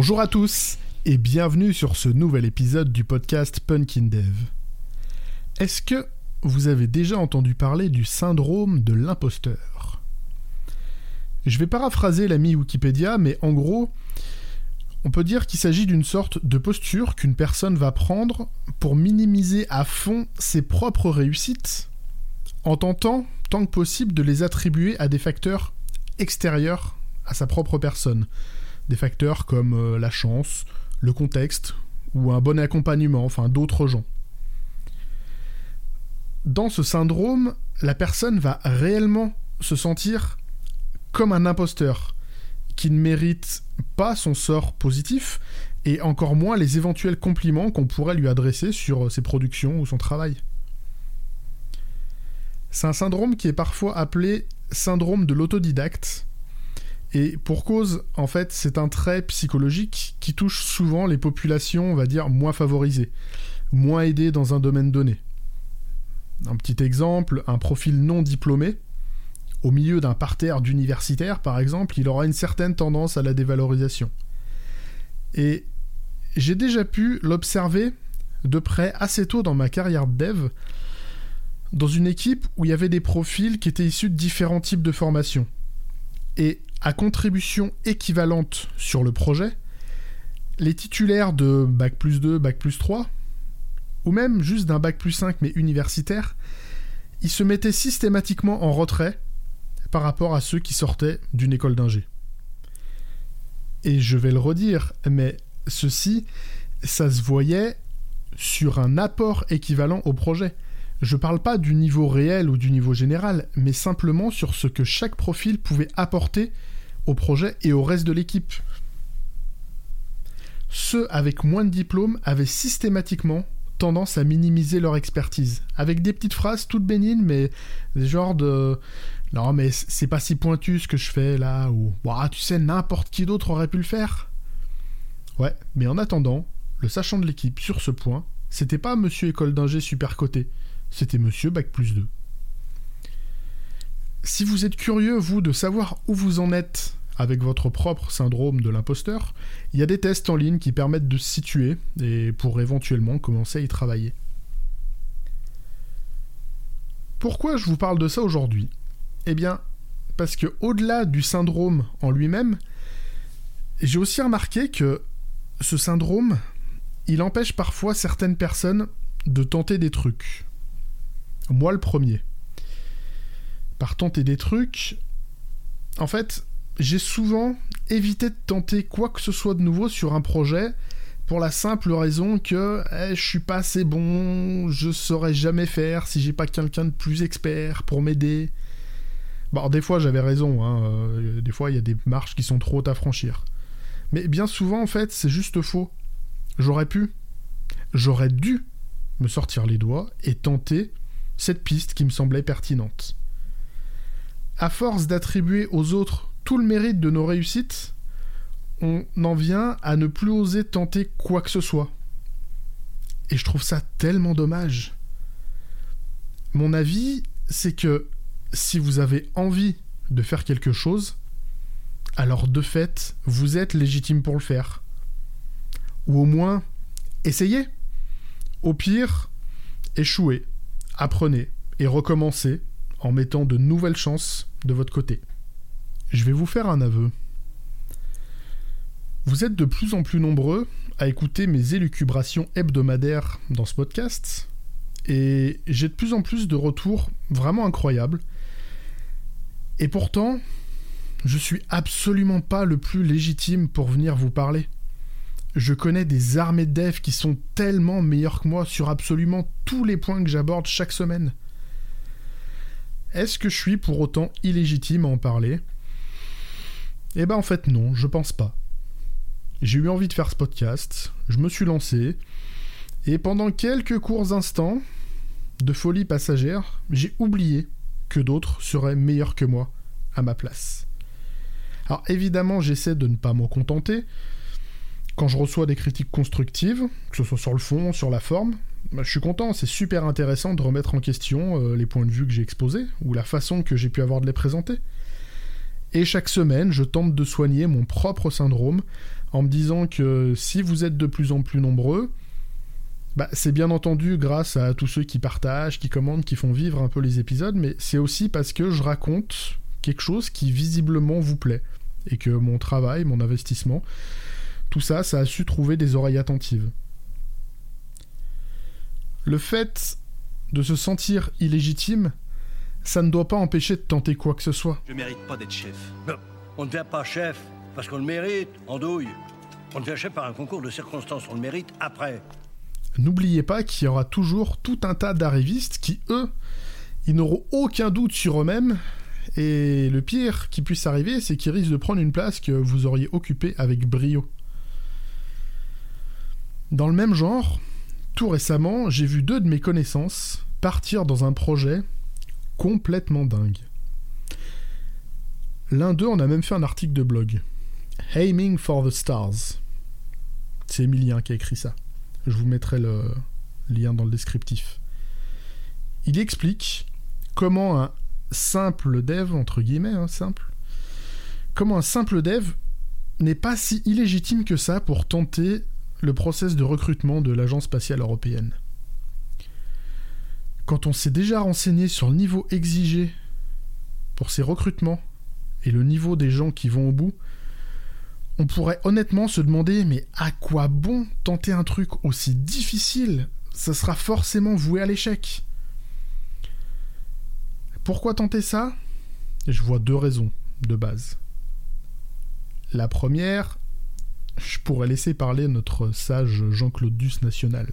Bonjour à tous et bienvenue sur ce nouvel épisode du podcast Punkin Dev. Est-ce que vous avez déjà entendu parler du syndrome de l'imposteur? Je vais paraphraser l'ami Wikipédia, mais en gros, on peut dire qu'il s'agit d'une sorte de posture qu'une personne va prendre pour minimiser à fond ses propres réussites en tentant, tant que possible, de les attribuer à des facteurs extérieurs à sa propre personne. Des facteurs comme euh, la chance, le contexte ou un bon accompagnement, enfin d'autres gens. Dans ce syndrome, la personne va réellement se sentir comme un imposteur qui ne mérite pas son sort positif et encore moins les éventuels compliments qu'on pourrait lui adresser sur ses productions ou son travail. C'est un syndrome qui est parfois appelé syndrome de l'autodidacte. Et pour cause, en fait, c'est un trait psychologique qui touche souvent les populations, on va dire, moins favorisées, moins aidées dans un domaine donné. Un petit exemple, un profil non diplômé, au milieu d'un parterre d'universitaires, par exemple, il aura une certaine tendance à la dévalorisation. Et j'ai déjà pu l'observer de près assez tôt dans ma carrière de dev, dans une équipe où il y avait des profils qui étaient issus de différents types de formations. Et à contribution équivalente sur le projet, les titulaires de Bac plus 2, Bac plus 3, ou même juste d'un Bac plus 5 mais universitaire, ils se mettaient systématiquement en retrait par rapport à ceux qui sortaient d'une école d'ingé. Et je vais le redire, mais ceci, ça se voyait sur un apport équivalent au projet. Je parle pas du niveau réel ou du niveau général, mais simplement sur ce que chaque profil pouvait apporter au projet et au reste de l'équipe. Ceux avec moins de diplômes avaient systématiquement tendance à minimiser leur expertise, avec des petites phrases toutes bénignes, mais des genres de non mais c'est pas si pointu ce que je fais là, ou tu sais, n'importe qui d'autre aurait pu le faire. Ouais, mais en attendant, le sachant de l'équipe sur ce point, c'était pas monsieur école d'ingé super coté, c'était monsieur Bac plus 2. Si vous êtes curieux, vous, de savoir où vous en êtes avec votre propre syndrome de l'imposteur, il y a des tests en ligne qui permettent de se situer et pour éventuellement commencer à y travailler. Pourquoi je vous parle de ça aujourd'hui? Eh bien, parce que au-delà du syndrome en lui-même, j'ai aussi remarqué que ce syndrome, il empêche parfois certaines personnes de tenter des trucs. Moi le premier. Par tenter des trucs, en fait, j'ai souvent évité de tenter quoi que ce soit de nouveau sur un projet pour la simple raison que eh, je suis pas assez bon, je saurais jamais faire si j'ai pas quelqu'un de plus expert pour m'aider. Bon, des fois j'avais raison, hein, euh, des fois il y a des marches qui sont trop hautes à franchir. Mais bien souvent en fait c'est juste faux. J'aurais pu, j'aurais dû me sortir les doigts et tenter cette piste qui me semblait pertinente. À force d'attribuer aux autres tout le mérite de nos réussites, on en vient à ne plus oser tenter quoi que ce soit. Et je trouve ça tellement dommage. Mon avis, c'est que si vous avez envie de faire quelque chose, alors de fait, vous êtes légitime pour le faire. Ou au moins, essayez. Au pire, échouez apprenez et recommencez en mettant de nouvelles chances de votre côté. Je vais vous faire un aveu. Vous êtes de plus en plus nombreux à écouter mes élucubrations hebdomadaires dans ce podcast, et j'ai de plus en plus de retours vraiment incroyables. Et pourtant, je suis absolument pas le plus légitime pour venir vous parler je connais des armées de devs qui sont tellement meilleurs que moi sur absolument tous les points que j'aborde chaque semaine. Est-ce que je suis pour autant illégitime à en parler? Eh ben en fait non, je pense pas. J'ai eu envie de faire ce podcast, je me suis lancé, et pendant quelques courts instants de folie passagère, j'ai oublié que d'autres seraient meilleurs que moi à ma place. Alors évidemment j'essaie de ne pas m'en contenter, quand je reçois des critiques constructives, que ce soit sur le fond, sur la forme, bah, je suis content, c'est super intéressant de remettre en question euh, les points de vue que j'ai exposés, ou la façon que j'ai pu avoir de les présenter. Et chaque semaine, je tente de soigner mon propre syndrome en me disant que si vous êtes de plus en plus nombreux, bah, c'est bien entendu grâce à tous ceux qui partagent, qui commandent, qui font vivre un peu les épisodes, mais c'est aussi parce que je raconte quelque chose qui visiblement vous plaît, et que mon travail, mon investissement, tout ça, ça a su trouver des oreilles attentives. Le fait de se sentir illégitime, ça ne doit pas empêcher de tenter quoi que ce soit. Je mérite pas d'être chef. Non, on ne devient pas chef parce qu'on le mérite, en douille. On devient chef par un concours de circonstances, on le mérite après. N'oubliez pas qu'il y aura toujours tout un tas d'arrivistes qui, eux, ils n'auront aucun doute sur eux-mêmes. Et le pire qui puisse arriver, c'est qu'ils risquent de prendre une place que vous auriez occupée avec brio. Dans le même genre, tout récemment, j'ai vu deux de mes connaissances partir dans un projet complètement dingue. L'un d'eux en a même fait un article de blog. Aiming for the Stars. C'est Emilien qui a écrit ça. Je vous mettrai le lien dans le descriptif. Il explique comment un simple dev, entre guillemets, hein, simple, comment un simple dev n'est pas si illégitime que ça pour tenter le process de recrutement de l'Agence spatiale européenne. Quand on s'est déjà renseigné sur le niveau exigé pour ces recrutements et le niveau des gens qui vont au bout, on pourrait honnêtement se demander mais à quoi bon tenter un truc aussi difficile? Ça sera forcément voué à l'échec. Pourquoi tenter ça? Je vois deux raisons de base. La première, je pourrais laisser parler notre sage Jean-Claude Duss national.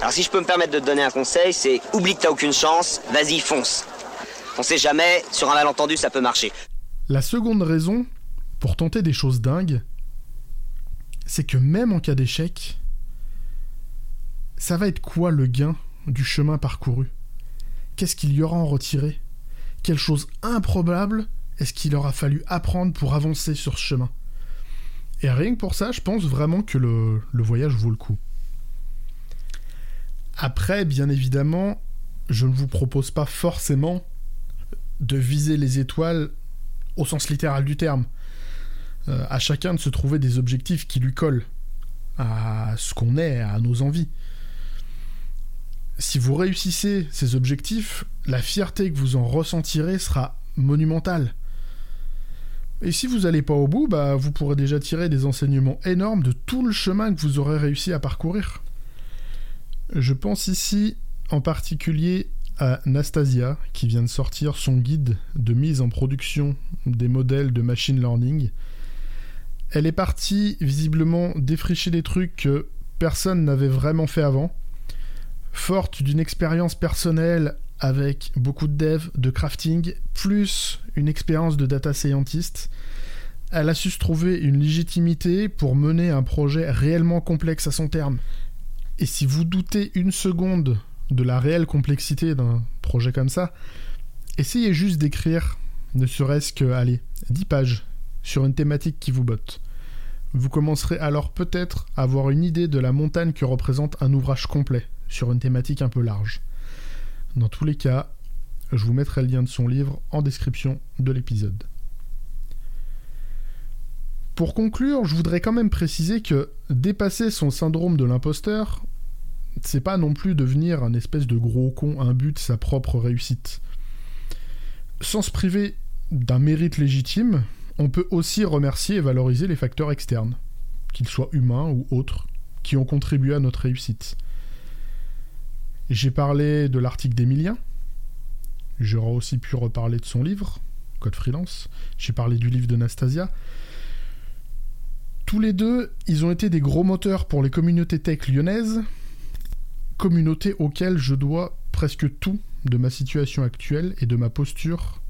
Alors si je peux me permettre de te donner un conseil, c'est oublie que t'as aucune chance, vas-y fonce. On sait jamais, sur un malentendu ça peut marcher. La seconde raison, pour tenter des choses dingues, c'est que même en cas d'échec, ça va être quoi le gain du chemin parcouru? Qu'est-ce qu'il y aura en retiré? Quelle chose improbable est-ce qu'il aura fallu apprendre pour avancer sur ce chemin? Et rien que pour ça, je pense vraiment que le, voyage vaut le coup. Après, bien évidemment, je ne vous propose pas forcément de viser les étoiles au sens littéral du terme. Euh, à chacun de se trouver des objectifs qui lui collent à ce qu'on est, à nos envies. Si vous réussissez ces objectifs, la fierté que vous en ressentirez sera monumentale. Et si vous n'allez pas au bout, bah, vous pourrez déjà tirer des enseignements énormes de tout le chemin que vous aurez réussi à parcourir. Je pense ici en particulier à Nastasia, qui vient de sortir son guide de mise en production des modèles de machine learning, elle est partie visiblement défricher des trucs que personne n'avait vraiment fait avant. Forte d'une expérience personnelle avec beaucoup de dev, de crafting, plus une expérience de data scientist, elle a su se trouver une légitimité pour mener un projet réellement complexe à son terme. Et si vous doutez une seconde de la réelle complexité d'un projet comme ça, essayez juste d'écrire, ne serait-ce que, allez, 10 pages sur une thématique qui vous botte. Vous commencerez alors peut-être à avoir une idée de la montagne que représente un ouvrage complet, sur une thématique un peu large. Dans tous les cas, je vous mettrai le lien de son livre en description de l'épisode. Pour conclure, je voudrais quand même préciser que dépasser son syndrome de l'imposteur, c'est pas non plus devenir un espèce de gros con imbu de sa propre réussite. Sans se priver d'un mérite légitime, on peut aussi remercier et valoriser les facteurs externes, qu'ils soient humains ou autres, qui ont contribué à notre réussite. J'ai parlé de l'article d'Emilien, j'aurais aussi pu reparler de son livre, Code Freelance, j'ai parlé du livre de Nastasia. Tous les deux, ils ont été des gros moteurs pour les communautés tech lyonnaises, communautés auxquelles je dois presque tout de ma situation actuelle et de ma posture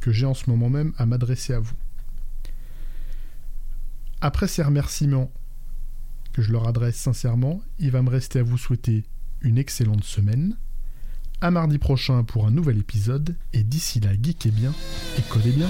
que j'ai en ce moment même à m'adresser à vous. Après ces remerciements que je leur adresse sincèrement, il va me rester à vous souhaiter une excellente semaine. À mardi prochain pour un nouvel épisode. Et d'ici là, geekez bien et codez bien.